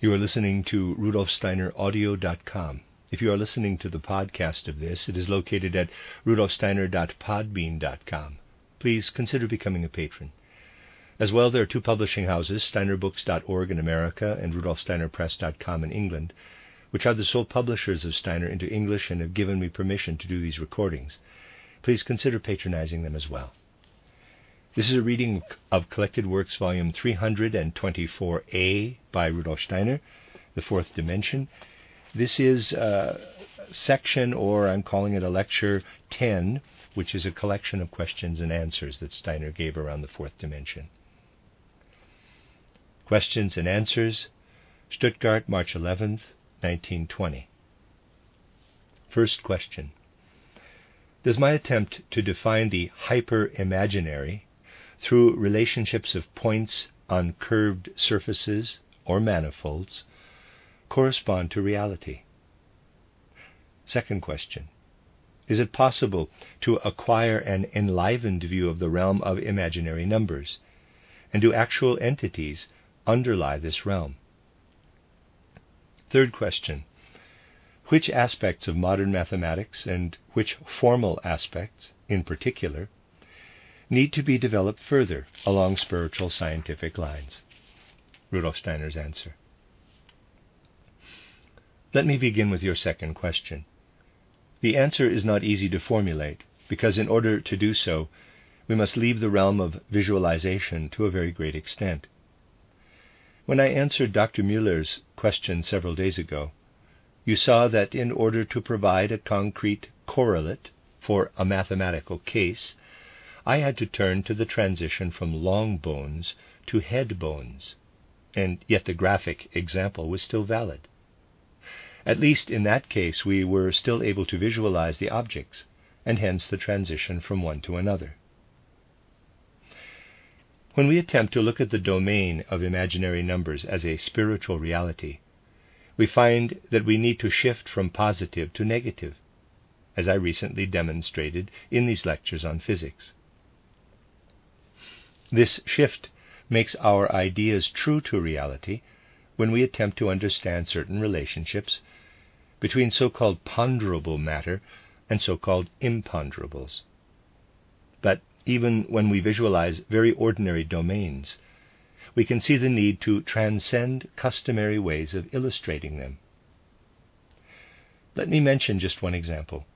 You are listening to rudolfsteineraudio.com. If you are listening to the podcast of this, it is located at rudolfsteiner.podbean.com. Please consider becoming a patron. As well, there are two publishing houses, steinerbooks.org in America and rudolfsteinerpress.com in England, which are the sole publishers of Steiner into English and have given me permission to do these recordings. Please consider patronizing them as well. This is a reading of Collected Works, Volume 324A by Rudolf Steiner, The Fourth Dimension. This is a section, or I'm calling it a lecture 10, which is a collection of questions and answers that Steiner gave around the fourth dimension. Questions and Answers, Stuttgart, March 11th, 1920. First question Does my attempt to define the hyper imaginary through relationships of points on curved surfaces or manifolds correspond to reality? Second question Is it possible to acquire an enlivened view of the realm of imaginary numbers? And do actual entities underlie this realm? Third question Which aspects of modern mathematics and which formal aspects, in particular, need to be developed further along spiritual scientific lines? Rudolf Steiner's answer. Let me begin with your second question. The answer is not easy to formulate because, in order to do so, we must leave the realm of visualization to a very great extent. When I answered Dr. Mueller's question several days ago, you saw that in order to provide a concrete correlate for a mathematical case, I had to turn to the transition from long bones to head bones, and yet the graphic example was still valid. At least in that case, we were still able to visualize the objects, and hence the transition from one to another. When we attempt to look at the domain of imaginary numbers as a spiritual reality, we find that we need to shift from positive to negative, as I recently demonstrated in these lectures on physics. This shift makes our ideas true to reality when we attempt to understand certain relationships between so called ponderable matter and so called imponderables. But even when we visualize very ordinary domains, we can see the need to transcend customary ways of illustrating them. Let me mention just one example.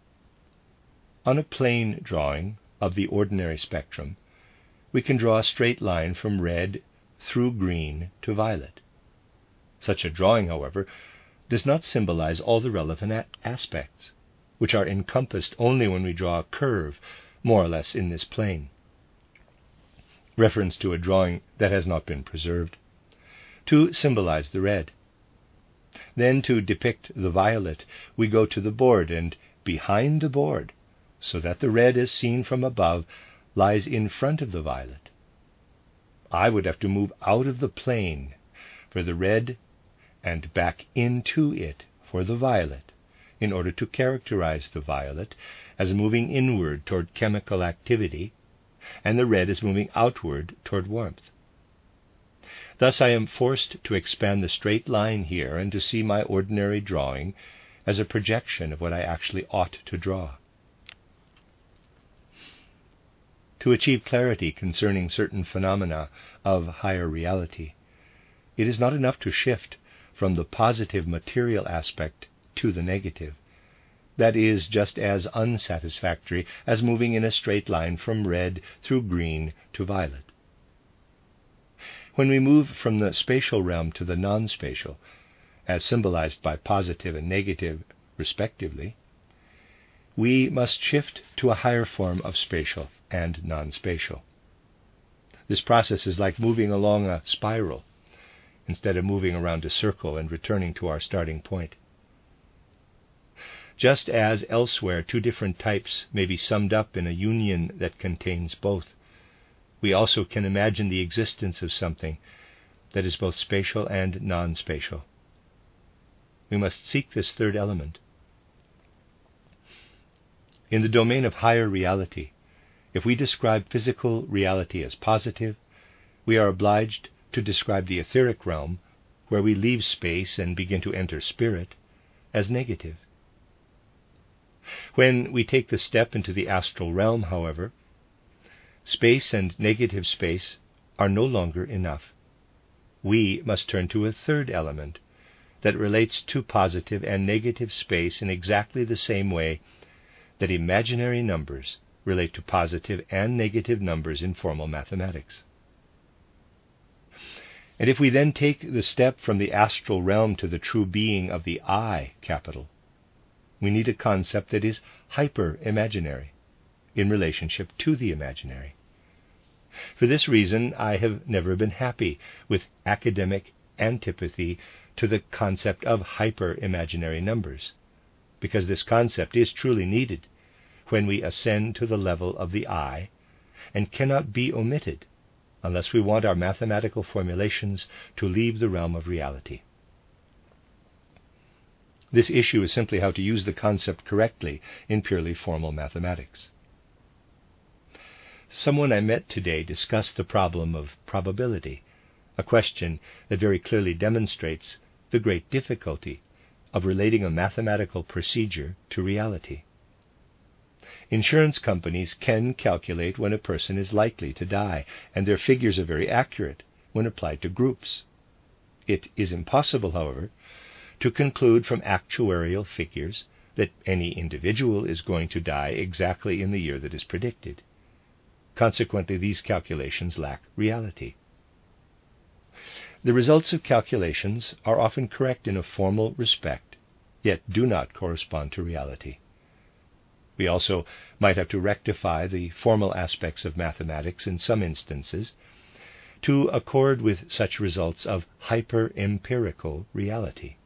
On a plane drawing of the ordinary spectrum, we can draw a straight line from red through green to violet. Such a drawing, however, does not symbolize all the relevant aspects, which are encompassed only when we draw a curve more or less in this plane. Reference to a drawing that has not been preserved. To symbolize the red. Then, to depict the violet, we go to the board and behind the board, so that the red, is seen from above, lies in front of the violet. I would have to move out of the plane for the red and back into it for the violet in order to characterize the violet as moving inward toward chemical activity and the red as moving outward toward warmth. Thus, I am forced to expand the straight line here and to see my ordinary drawing as a projection of what I actually ought to draw. To achieve clarity concerning certain phenomena of higher reality. It is not enough to shift from the positive material aspect to the negative. That is just as unsatisfactory as moving in a straight line from red through green to violet. When we move from the spatial realm to the non spatial, as symbolized by positive and negative respectively, we must shift to a higher form of spatial and non spatial. This process is like moving along a spiral instead of moving around a circle and returning to our starting point. Just as elsewhere two different types may be summed up in a union that contains both, we also can imagine the existence of something that is both spatial and non spatial. We must seek this third element. In the domain of higher reality, if we describe physical reality as positive, we are obliged to describe the etheric realm, where we leave space and begin to enter spirit, as negative. When we take the step into the astral realm, however, space and negative space are no longer enough. We must turn to a third element that relates to positive and negative space in exactly the same way that imaginary numbers relate to positive and negative numbers in formal mathematics. And if we then take the step from the astral realm to the true being of the I capital, we need a concept that is hyper imaginary in relationship to the imaginary. For this reason, I have never been happy with academic antipathy to the concept of hyper imaginary numbers, because this concept is truly needed when we ascend to the level of the I and cannot be omitted unless we want our mathematical formulations to leave the realm of reality. This issue is simply how to use the concept correctly in purely formal mathematics. Someone I met today discussed the problem of probability, a question that very clearly demonstrates the great difficulty of relating a mathematical procedure to reality. Insurance companies can calculate when a person is likely to die, and their figures are very accurate when applied to groups. It is impossible, however, to conclude from actuarial figures that any individual is going to die exactly in the year that is predicted. Consequently, these calculations lack reality. The results of calculations are often correct in a formal respect, yet do not correspond to reality. We also might have to rectify the formal aspects of mathematics in some instances to accord with such results of hyper empirical reality.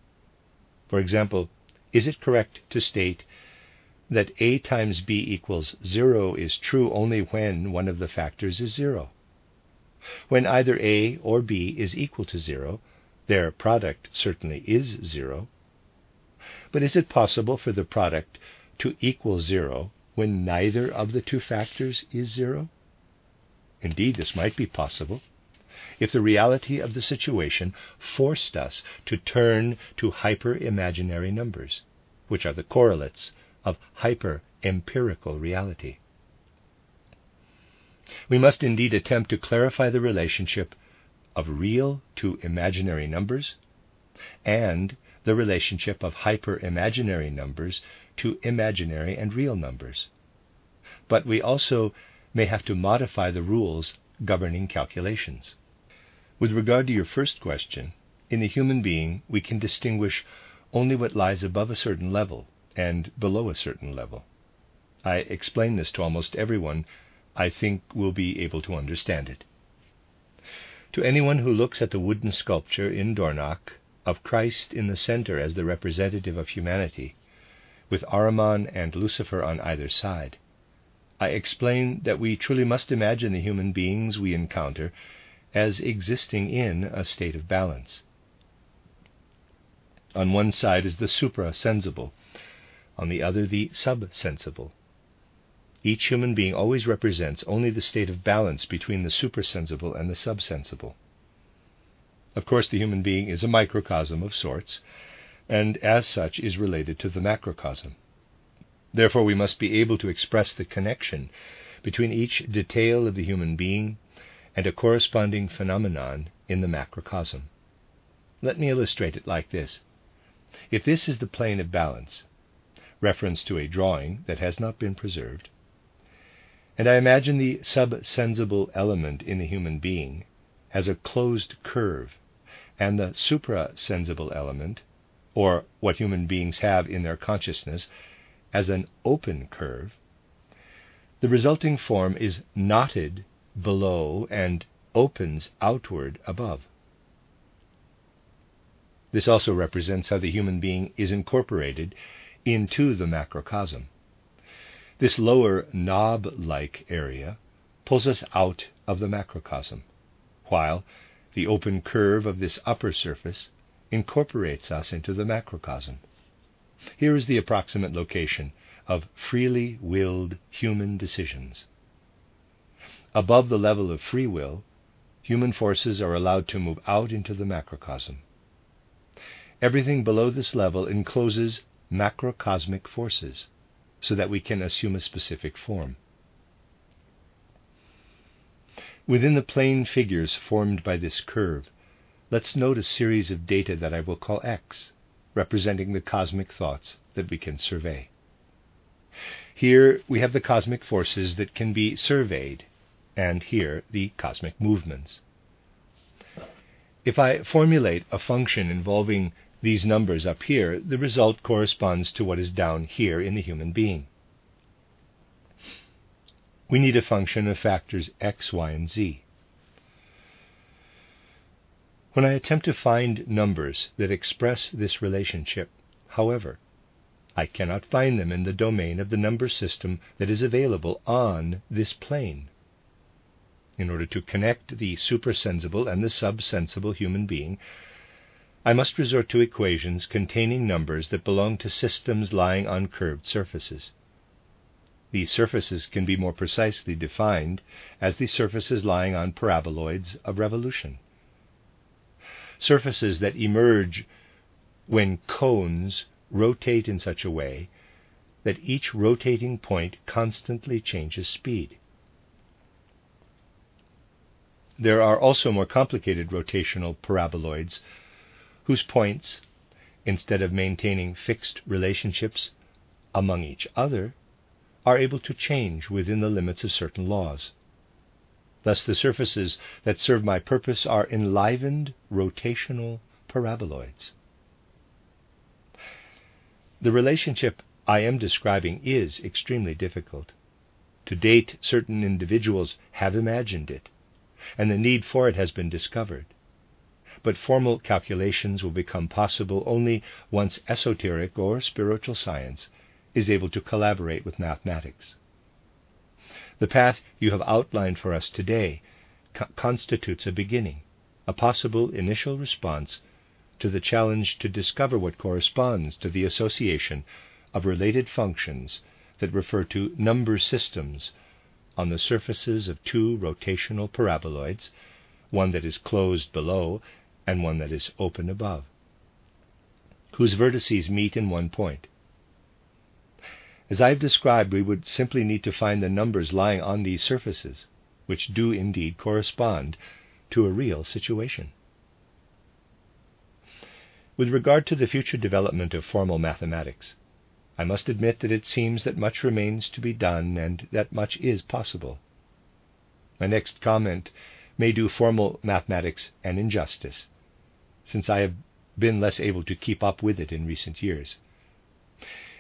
For example, is it correct to state that a times b equals 0 is true only when one of the factors is 0? When either a or b is equal to 0, their product certainly is 0. But is it possible for the product to equal 0 when neither of the two factors is 0? Indeed, this might be possible if the reality of the situation forced us to turn to hyper imaginary numbers, which are the correlates of hyper empirical reality. We must indeed attempt to clarify the relationship of real to imaginary numbers and the relationship of hyper imaginary numbers to imaginary and real numbers. But we also may have to modify the rules governing calculations. With regard to your first question, in the human being we can distinguish only what lies above a certain level and below a certain level. I explain this to almost everyone I think will be able to understand it. To anyone who looks at the wooden sculpture in Dornach of Christ in the center as the representative of humanity, with Ahriman and Lucifer on either side, I explain that we truly must imagine the human beings we encounter as existing in a state of balance. On one side is the supra-sensible, on the other the sub-sensible. Each human being always represents only the state of balance between the supersensible and the subsensible. Of course, the human being is a microcosm of sorts, and as such is related to the macrocosm. Therefore, we must be able to express the connection between each detail of the human being and a corresponding phenomenon in the macrocosm. Let me illustrate it like this. If this is the plane of balance, reference to a drawing that has not been preserved, and I imagine the subsensible element in the human being as a closed curve, and the suprasensible element, or what human beings have in their consciousness, as an open curve, the resulting form is knotted below and opens outward above. This also represents how the human being is incorporated into the macrocosm. This lower knob like area pulls us out of the macrocosm, while the open curve of this upper surface incorporates us into the macrocosm. Here is the approximate location of freely willed human decisions. Above the level of free will, human forces are allowed to move out into the macrocosm. everything below this level encloses macrocosmic forces so that we can assume a specific form. Within the plane figures formed by this curve, let's note a series of data that I will call X, representing the cosmic thoughts that we can survey. Here we have the cosmic forces that can be surveyed, and here the cosmic movements. If I formulate a function involving these numbers up here, the result corresponds to what is down here in the human being. We need a function of factors x, y, and z. When I attempt to find numbers that express this relationship, however, I cannot find them in the domain of the number system that is available on this plane. In order to connect the supersensible and the subsensible human being, I must resort to equations containing numbers that belong to systems lying on curved surfaces. These surfaces can be more precisely defined as the surfaces lying on paraboloids of revolution. Surfaces that emerge when cones rotate in such a way that each rotating point constantly changes speed. There are also more complicated rotational paraboloids whose points, instead of maintaining fixed relationships among each other, are able to change within the limits of certain laws. Thus, the surfaces that serve my purpose are enlivened rotational paraboloids. The relationship I am describing is extremely difficult. To date, certain individuals have imagined it, and the need for it has been discovered but formal calculations will become possible only once esoteric or spiritual science is able to collaborate with mathematics. The path you have outlined for us today co- constitutes a beginning, a possible initial response to the challenge to discover what corresponds to the association of related functions that refer to number systems on the surfaces of two rotational paraboloids, one that is closed below and one that is open above, whose vertices meet in one point. As I have described, we would simply need to find the numbers lying on these surfaces, which do indeed correspond to a real situation. With regard to the future development of formal mathematics, I must admit that it seems that much remains to be done and that much is possible. My next comment may do formal mathematics an injustice, since I have been less able to keep up with it in recent years.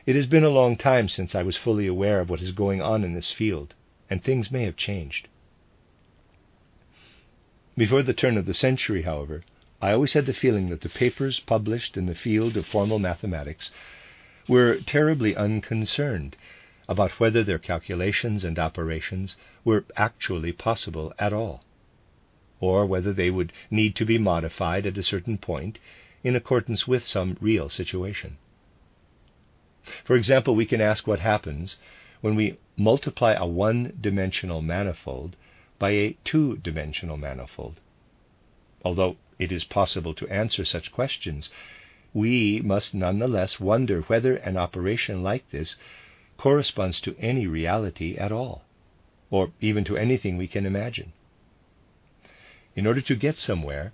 It has been a long time since I was fully aware of what is going on in this field, and things may have changed. Before the turn of the century, however, I always had the feeling that the papers published in the field of formal mathematics were terribly unconcerned about whether their calculations and operations were actually possible at all or whether they would need to be modified at a certain point in accordance with some real situation. For example, we can ask what happens when we multiply a one dimensional manifold by a two dimensional manifold. Although it is possible to answer such questions, we must nonetheless wonder whether an operation like this corresponds to any reality at all, or even to anything we can imagine. In order to get somewhere,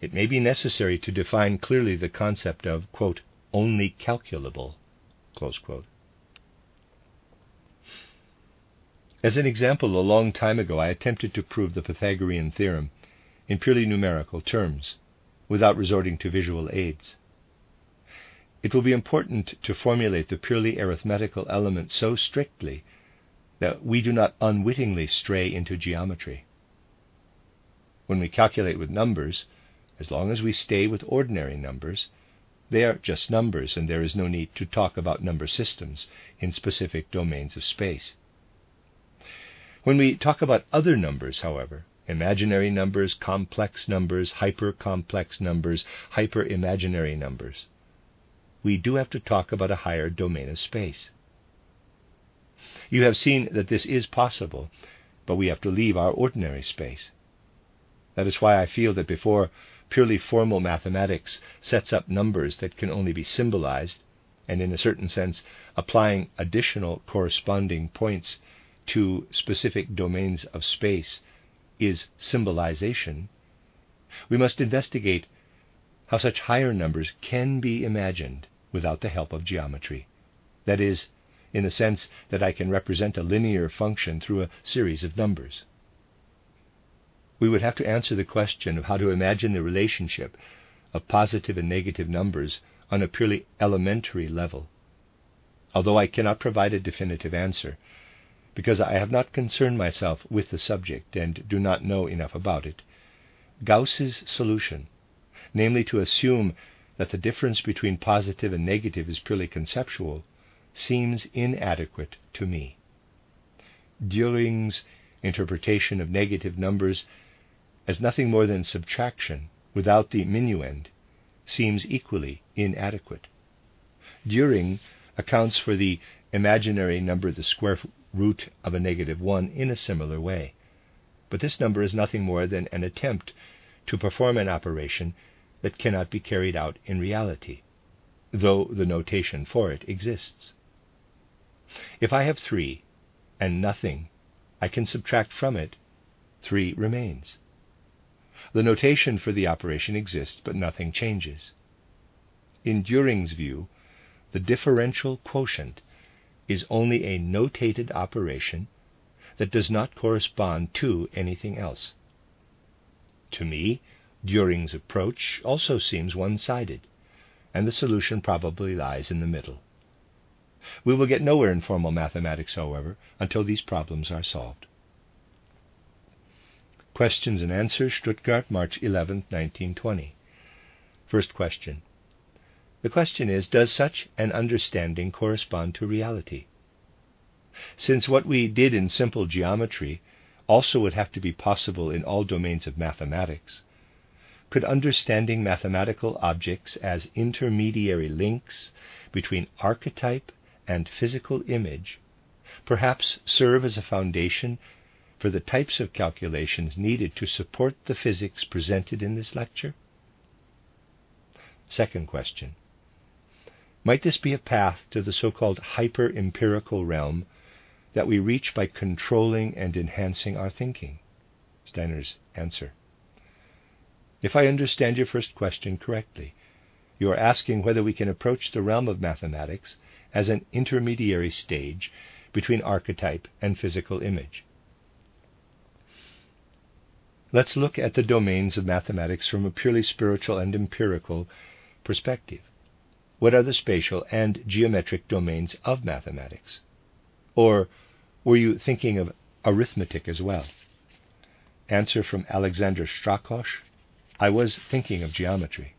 it may be necessary to define clearly the concept of, quote, only calculable. As an example, a long time ago I attempted to prove the Pythagorean theorem in purely numerical terms, without resorting to visual aids. It will be important to formulate the purely arithmetical element so strictly that we do not unwittingly stray into geometry. When we calculate with numbers, as long as we stay with ordinary numbers, they are just numbers, and there is no need to talk about number systems in specific domains of space. When we talk about other numbers, however, imaginary numbers, complex numbers, hyper-complex numbers, hyper-imaginary numbers, we do have to talk about a higher domain of space. You have seen that this is possible, but we have to leave our ordinary space. That is why I feel that before purely formal mathematics sets up numbers that can only be symbolized, and in a certain sense, applying additional corresponding points to specific domains of space is symbolization, we must investigate how such higher numbers can be imagined without the help of geometry. That is, in the sense that I can represent a linear function through a series of numbers. We would have to answer the question of how to imagine the relationship of positive and negative numbers on a purely elementary level. Although I cannot provide a definitive answer, because I have not concerned myself with the subject and do not know enough about it, Gauss's solution, namely to assume that the difference between positive and negative is purely conceptual, seems inadequate to me. Dühring's interpretation of negative numbers as nothing more than subtraction without the minuend seems equally inadequate. Dühring accounts for the imaginary number the square root of a negative 1 in a similar way. But this number is nothing more than an attempt to perform an operation that cannot be carried out in reality, though the notation for it exists. If I have 3 and nothing I can subtract from it, 3 remains. The notation for the operation exists, but nothing changes. In Dühring's view, the differential quotient is only a notated operation that does not correspond to anything else. To me, Dühring's approach also seems one sided, and the solution probably lies in the middle. We will get nowhere in formal mathematics, however, until these problems are solved. Questions and Answers, Stuttgart, March 11, 1920. First question. The question is Does such an understanding correspond to reality? Since what we did in simple geometry also would have to be possible in all domains of mathematics, could understanding mathematical objects as intermediary links between archetype and physical image perhaps serve as a foundation for the types of calculations needed to support the physics presented in this lecture? Second question. Might this be a path to the so called hyper empirical realm that we reach by controlling and enhancing our thinking? Steiner's answer. If I understand your first question correctly, you are asking whether we can approach the realm of mathematics as an intermediary stage between archetype and physical image. Let's look at the domains of mathematics from a purely spiritual and empirical perspective. What are the spatial and geometric domains of mathematics? Or were you thinking of arithmetic as well? Answer from Alexander Strakosch I was thinking of geometry.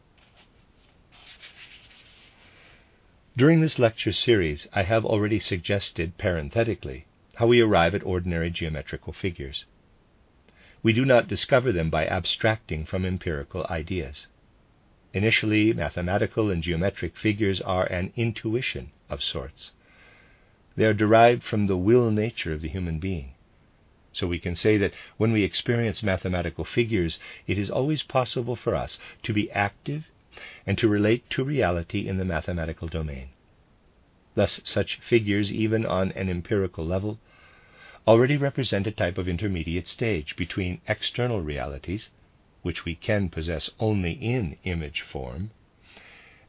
During this lecture series, I have already suggested parenthetically how we arrive at ordinary geometrical figures. We do not discover them by abstracting from empirical ideas. Initially, mathematical and geometric figures are an intuition of sorts. They are derived from the will nature of the human being. So we can say that when we experience mathematical figures, it is always possible for us to be active and to relate to reality in the mathematical domain. Thus, such figures, even on an empirical level, already represent a type of intermediate stage between external realities, which we can possess only in image form,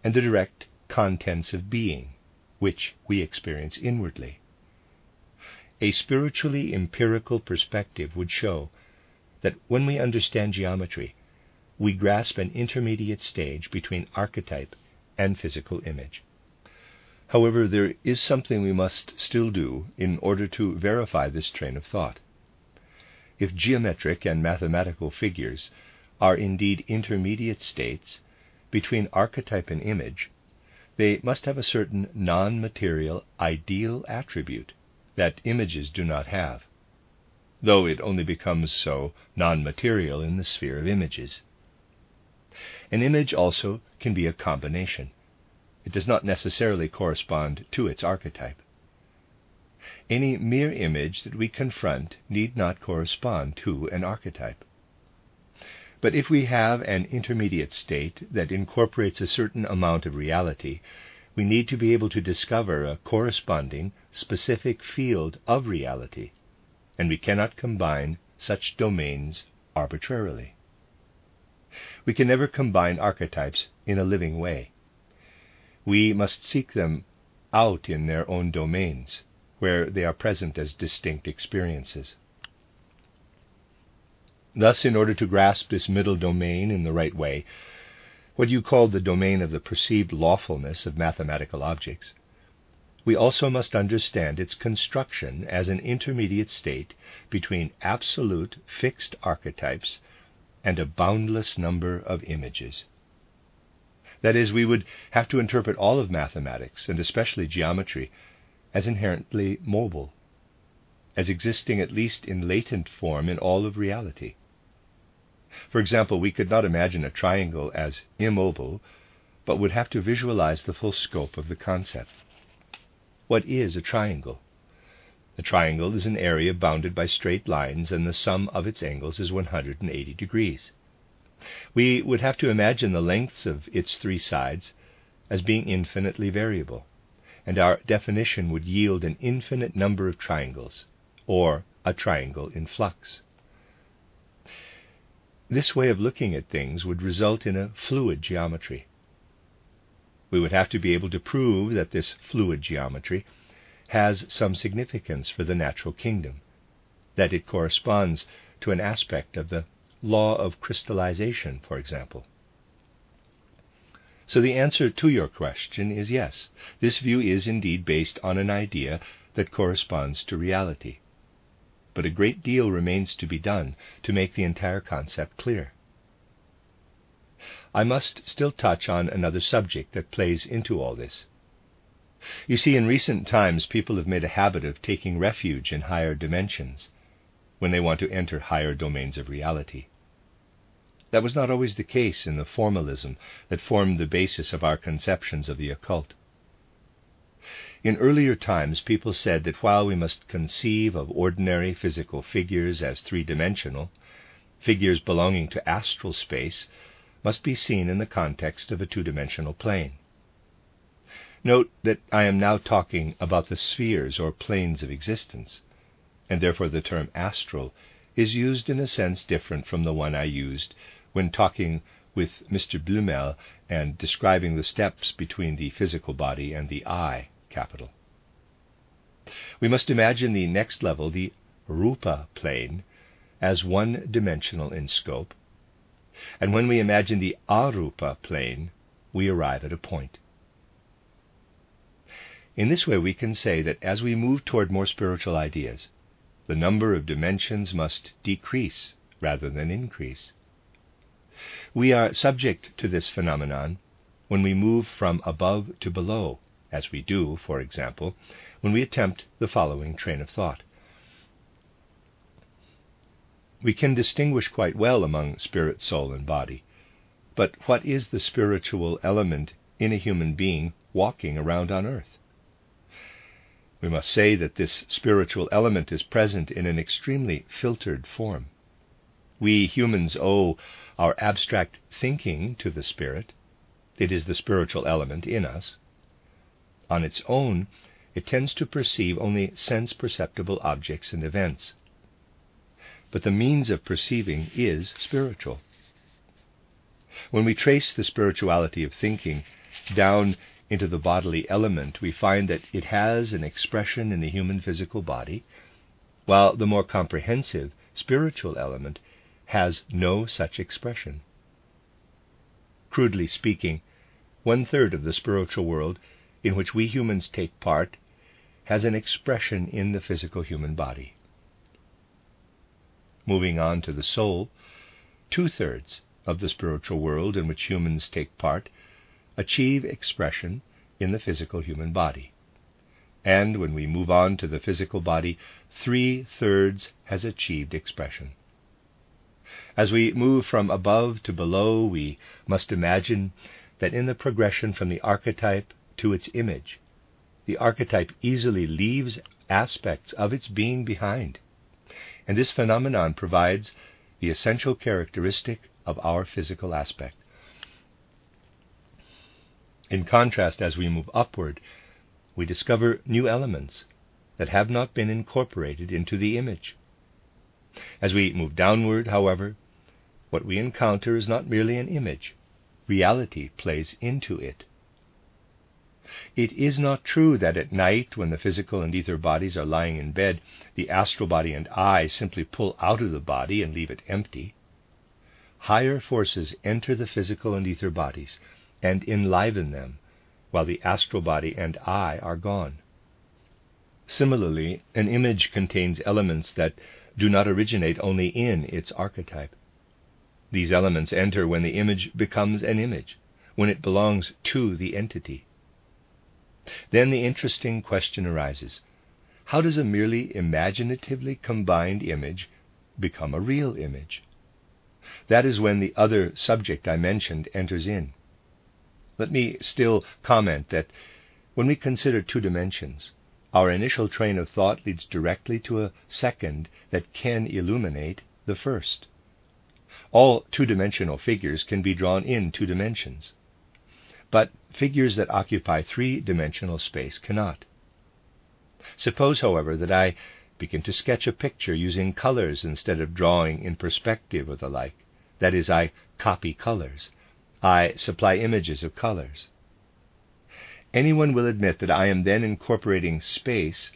and the direct contents of being, which we experience inwardly. A spiritually empirical perspective would show that when we understand geometry, we grasp an intermediate stage between archetype and physical image. However, there is something we must still do in order to verify this train of thought. If geometric and mathematical figures are indeed intermediate states between archetype and image, they must have a certain non material ideal attribute that images do not have, though it only becomes so non material in the sphere of images. An image also can be a combination it does not necessarily correspond to its archetype. Any mere image that we confront need not correspond to an archetype. But if we have an intermediate state that incorporates a certain amount of reality, we need to be able to discover a corresponding specific field of reality, and we cannot combine such domains arbitrarily. We can never combine archetypes in a living way. We must seek them out in their own domains, where they are present as distinct experiences. Thus, in order to grasp this middle domain in the right way, what you call the domain of the perceived lawfulness of mathematical objects, we also must understand its construction as an intermediate state between absolute fixed archetypes and a boundless number of images. That is, we would have to interpret all of mathematics, and especially geometry, as inherently mobile, as existing at least in latent form in all of reality. For example, we could not imagine a triangle as immobile, but would have to visualize the full scope of the concept. What is a triangle? A triangle is an area bounded by straight lines, and the sum of its angles is 180 degrees. We would have to imagine the lengths of its three sides as being infinitely variable, and our definition would yield an infinite number of triangles, or a triangle in flux. This way of looking at things would result in a fluid geometry. We would have to be able to prove that this fluid geometry has some significance for the natural kingdom, that it corresponds to an aspect of the law of crystallization, for example. So the answer to your question is yes. This view is indeed based on an idea that corresponds to reality but a great deal remains to be done to make the entire concept clear. I must still touch on another subject that plays into all this. You see, in recent times, people have made a habit of taking refuge in higher dimensions when they want to enter higher domains of reality. That was not always the case in the formalism that formed the basis of our conceptions of the occult. In earlier times, people said that while we must conceive of ordinary physical figures as three dimensional, figures belonging to astral space must be seen in the context of a two dimensional plane. Note that I am now talking about the spheres or planes of existence, and therefore the term astral is used in a sense different from the one I used when talking with Mr. Blumel and describing the steps between the physical body and the I capital. We must imagine the next level, the Rupa plane, as one dimensional in scope, and when we imagine the Arupa plane, we arrive at a point. In this way, we can say that as we move toward more spiritual ideas, the number of dimensions must decrease rather than increase. We are subject to this phenomenon when we move from above to below as we do, for example, when we attempt the following train of thought. We can distinguish quite well among spirit, soul, and body. But what is the spiritual element in a human being walking around on earth? We must say that this spiritual element is present in an extremely filtered form. We humans owe our abstract thinking to the spirit. It is the spiritual element in us. On its own, it tends to perceive only sense perceptible objects and events. But the means of perceiving is spiritual. When we trace the spirituality of thinking down into the bodily element, we find that it has an expression in the human physical body, while the more comprehensive spiritual element has no such expression. Crudely speaking, one third of the spiritual world in which we humans take part has an expression in the physical human body. Moving on to the soul, two thirds of the spiritual world in which humans take part achieve expression in the physical human body. And when we move on to the physical body, three thirds has achieved expression. As we move from above to below, we must imagine that in the progression from the archetype to its image. The archetype easily leaves aspects of its being behind, and this phenomenon provides the essential characteristic of our physical aspect. In contrast, as we move upward, we discover new elements that have not been incorporated into the image. As we move downward, however, what we encounter is not merely an image, reality plays into it. It is not true that at night, when the physical and ether bodies are lying in bed, the astral body and I simply pull out of the body and leave it empty. Higher forces enter the physical and ether bodies and enliven them, while the astral body and I are gone. Similarly, an image contains elements that do not originate only in its archetype. These elements enter when the image becomes an image, when it belongs to the entity. Then the interesting question arises how does a merely imaginatively combined image become a real image? That is when the other subject I mentioned enters in. Let me still comment that when we consider two dimensions, our initial train of thought leads directly to a second that can illuminate the first. All two dimensional figures can be drawn in two dimensions, but figures that occupy three dimensional space cannot. Suppose, however, that I begin to sketch a picture using colors instead of drawing in perspective or the like. That is, I copy colors. I supply images of colors. Anyone will admit that I am then incorporating space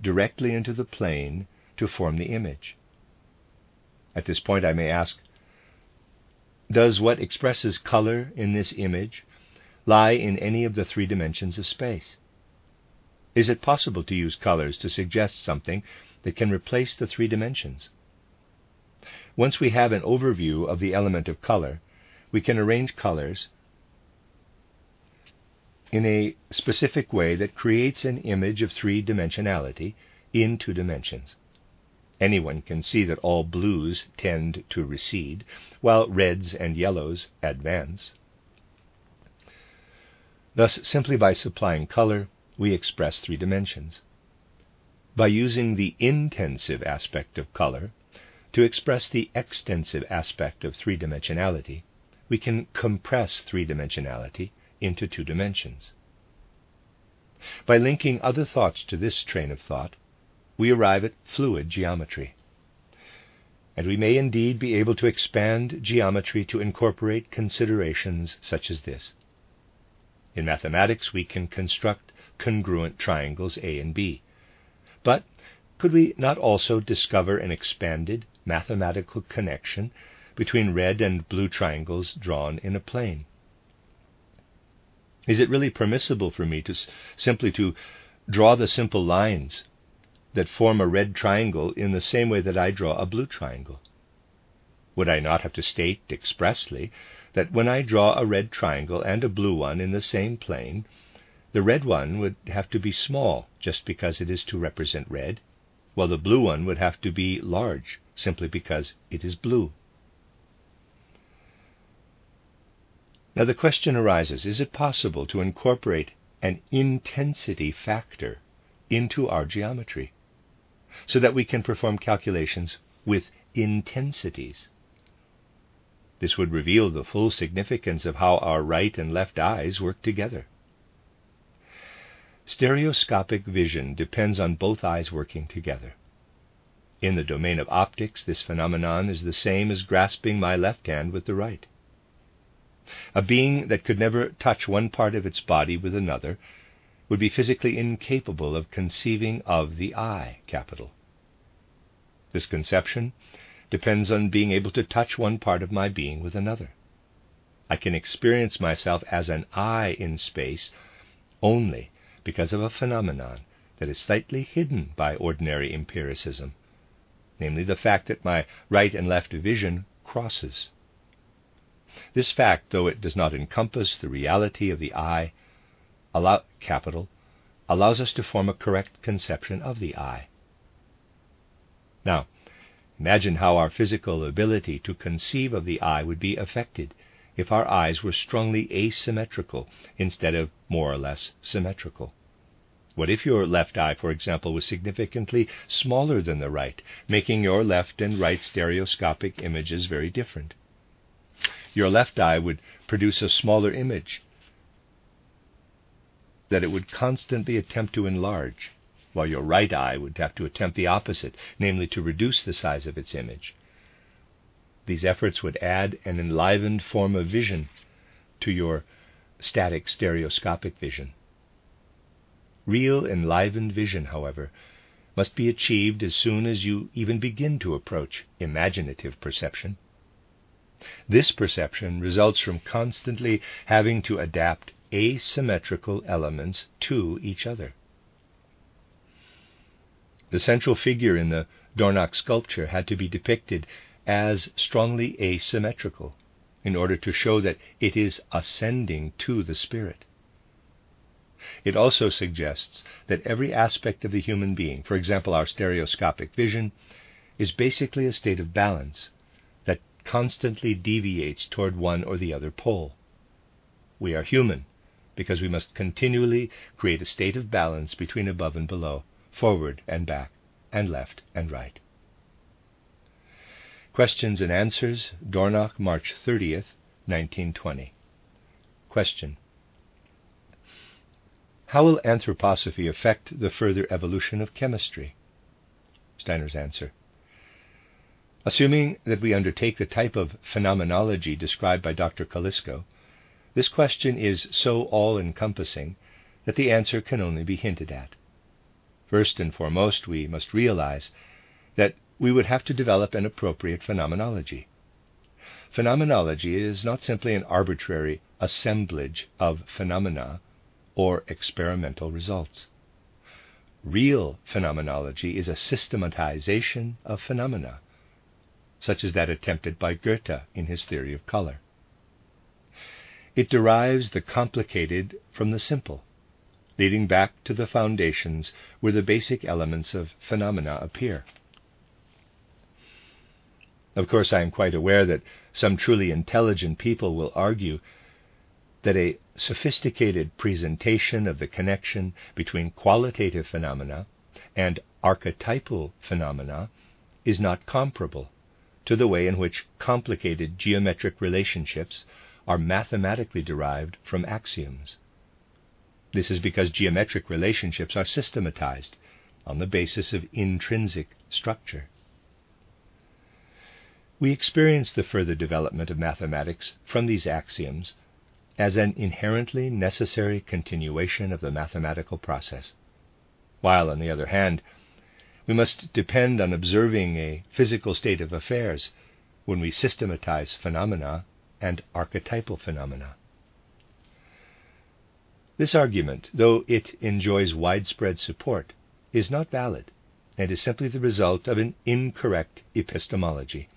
directly into the plane to form the image. At this point, I may ask Does what expresses color in this image lie in any of the three dimensions of space? Is it possible to use colors to suggest something that can replace the three dimensions? Once we have an overview of the element of color, we can arrange colors in a specific way that creates an image of three dimensionality in two dimensions. Anyone can see that all blues tend to recede, while reds and yellows advance. Thus, simply by supplying color, we express three dimensions. By using the intensive aspect of color to express the extensive aspect of three dimensionality, we can compress three dimensionality into two dimensions. By linking other thoughts to this train of thought, we arrive at fluid geometry. And we may indeed be able to expand geometry to incorporate considerations such as this. In mathematics, we can construct congruent triangles A and B. But could we not also discover an expanded mathematical connection between red and blue triangles drawn in a plane? Is it really permissible for me to simply to draw the simple lines that form a red triangle in the same way that I draw a blue triangle? Would I not have to state expressly that when I draw a red triangle and a blue one in the same plane, the red one would have to be small just because it is to represent red, while the blue one would have to be large simply because it is blue? Now the question arises is it possible to incorporate an intensity factor into our geometry so that we can perform calculations with intensities? This would reveal the full significance of how our right and left eyes work together. Stereoscopic vision depends on both eyes working together. In the domain of optics, this phenomenon is the same as grasping my left hand with the right. A being that could never touch one part of its body with another would be physically incapable of conceiving of the I capital. This conception depends on being able to touch one part of my being with another. I can experience myself as an I in space only because of a phenomenon that is slightly hidden by ordinary empiricism, namely the fact that my right and left vision crosses. This fact, though it does not encompass the reality of the I, allow, capital, allows us to form a correct conception of the I. Now, imagine how our physical ability to conceive of the I would be affected if our eyes were strongly asymmetrical instead of more or less symmetrical. What if your left eye, for example, was significantly smaller than the right, making your left and right stereoscopic images very different? Your left eye would produce a smaller image that it would constantly attempt to enlarge, while your right eye would have to attempt the opposite, namely to reduce the size of its image. These efforts would add an enlivened form of vision to your static stereoscopic vision. Real enlivened vision, however, must be achieved as soon as you even begin to approach imaginative perception. This perception results from constantly having to adapt asymmetrical elements to each other. The central figure in the Dornach sculpture had to be depicted as strongly asymmetrical in order to show that it is ascending to the spirit. It also suggests that every aspect of the human being, for example, our stereoscopic vision, is basically a state of balance constantly deviates toward one or the other pole. We are human because we must continually create a state of balance between above and below, forward and back, and left and right. Questions and Answers, Dornach, March 30th, 1920. Question How will anthroposophy affect the further evolution of chemistry? Steiner's answer Assuming that we undertake the type of phenomenology described by Dr. Kolisko, this question is so all encompassing that the answer can only be hinted at. First and foremost, we must realize that we would have to develop an appropriate phenomenology. Phenomenology is not simply an arbitrary assemblage of phenomena or experimental results. Real phenomenology is a systematization of phenomena, such as that attempted by Goethe in his theory of color. It derives the complicated from the simple, leading back to the foundations where the basic elements of phenomena appear. Of course, I am quite aware that some truly intelligent people will argue that a sophisticated presentation of the connection between qualitative phenomena and archetypal phenomena is not comparable to the way in which complicated geometric relationships are mathematically derived from axioms. This is because geometric relationships are systematized on the basis of intrinsic structure. We experience the further development of mathematics from these axioms as an inherently necessary continuation of the mathematical process, while, on the other hand, we must depend on observing a physical state of affairs when we systematize phenomena and archetypal phenomena. This argument, though it enjoys widespread support, is not valid and is simply the result of an incorrect epistemology,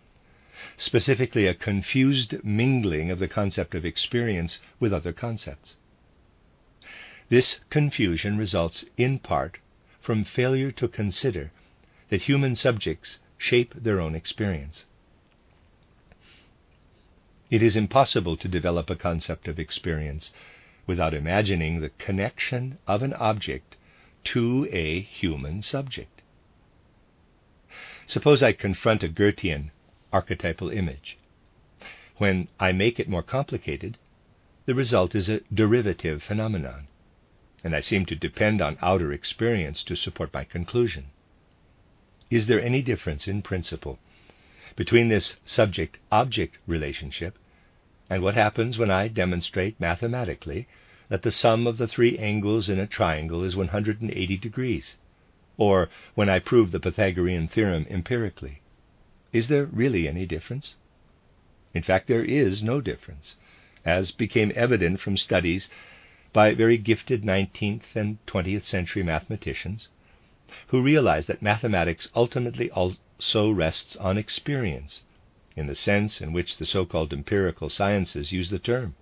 specifically a confused mingling of the concept of experience with other concepts. This confusion results in part from failure to consider that human subjects shape their own experience. It is impossible to develop a concept of experience without imagining the connection of an object to a human subject. Suppose I confront a Goethean archetypal image. When I make it more complicated, the result is a derivative phenomenon, and I seem to depend on outer experience to support my conclusion. Is there any difference in principle between this subject object relationship and what happens when I demonstrate mathematically that the sum of the three angles in a triangle is 180 degrees, or when I prove the Pythagorean theorem empirically? Is there really any difference? In fact, there is no difference, as became evident from studies by very gifted 19th and 20th century mathematicians who realized that mathematics ultimately also rests on experience in the sense in which the so called empirical sciences use the term.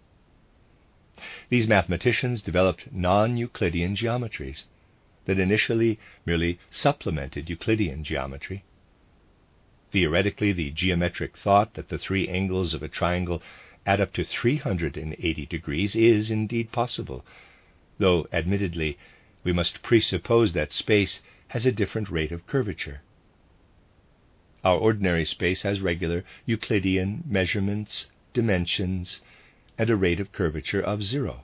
These mathematicians developed non Euclidean geometries that initially merely supplemented Euclidean geometry. Theoretically, the geometric thought that the three angles of a triangle add up to 380 degrees is indeed possible, though admittedly we must presuppose that space has a different rate of curvature. Our ordinary space has regular Euclidean measurements dimensions, and a rate of curvature of zero.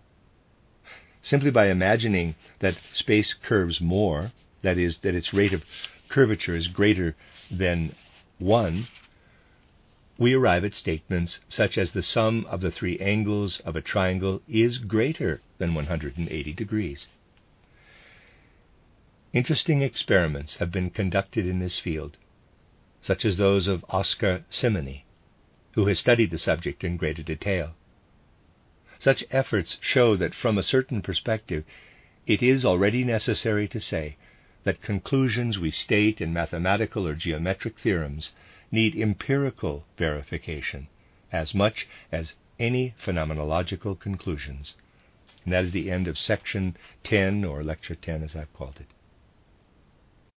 Simply by imagining that space curves more, that is, that its rate of curvature is greater than 1, we arrive at statements such as the sum of the three angles of a triangle is greater than 180 degrees. Interesting experiments have been conducted in this field, such as those of Oscar Simony, who has studied the subject in greater detail. Such efforts show that from a certain perspective, it is already necessary to say that conclusions we state in mathematical or geometric theorems need empirical verification as much as any phenomenological conclusions. And that is the end of section 10, or lecture 10 as I've called it.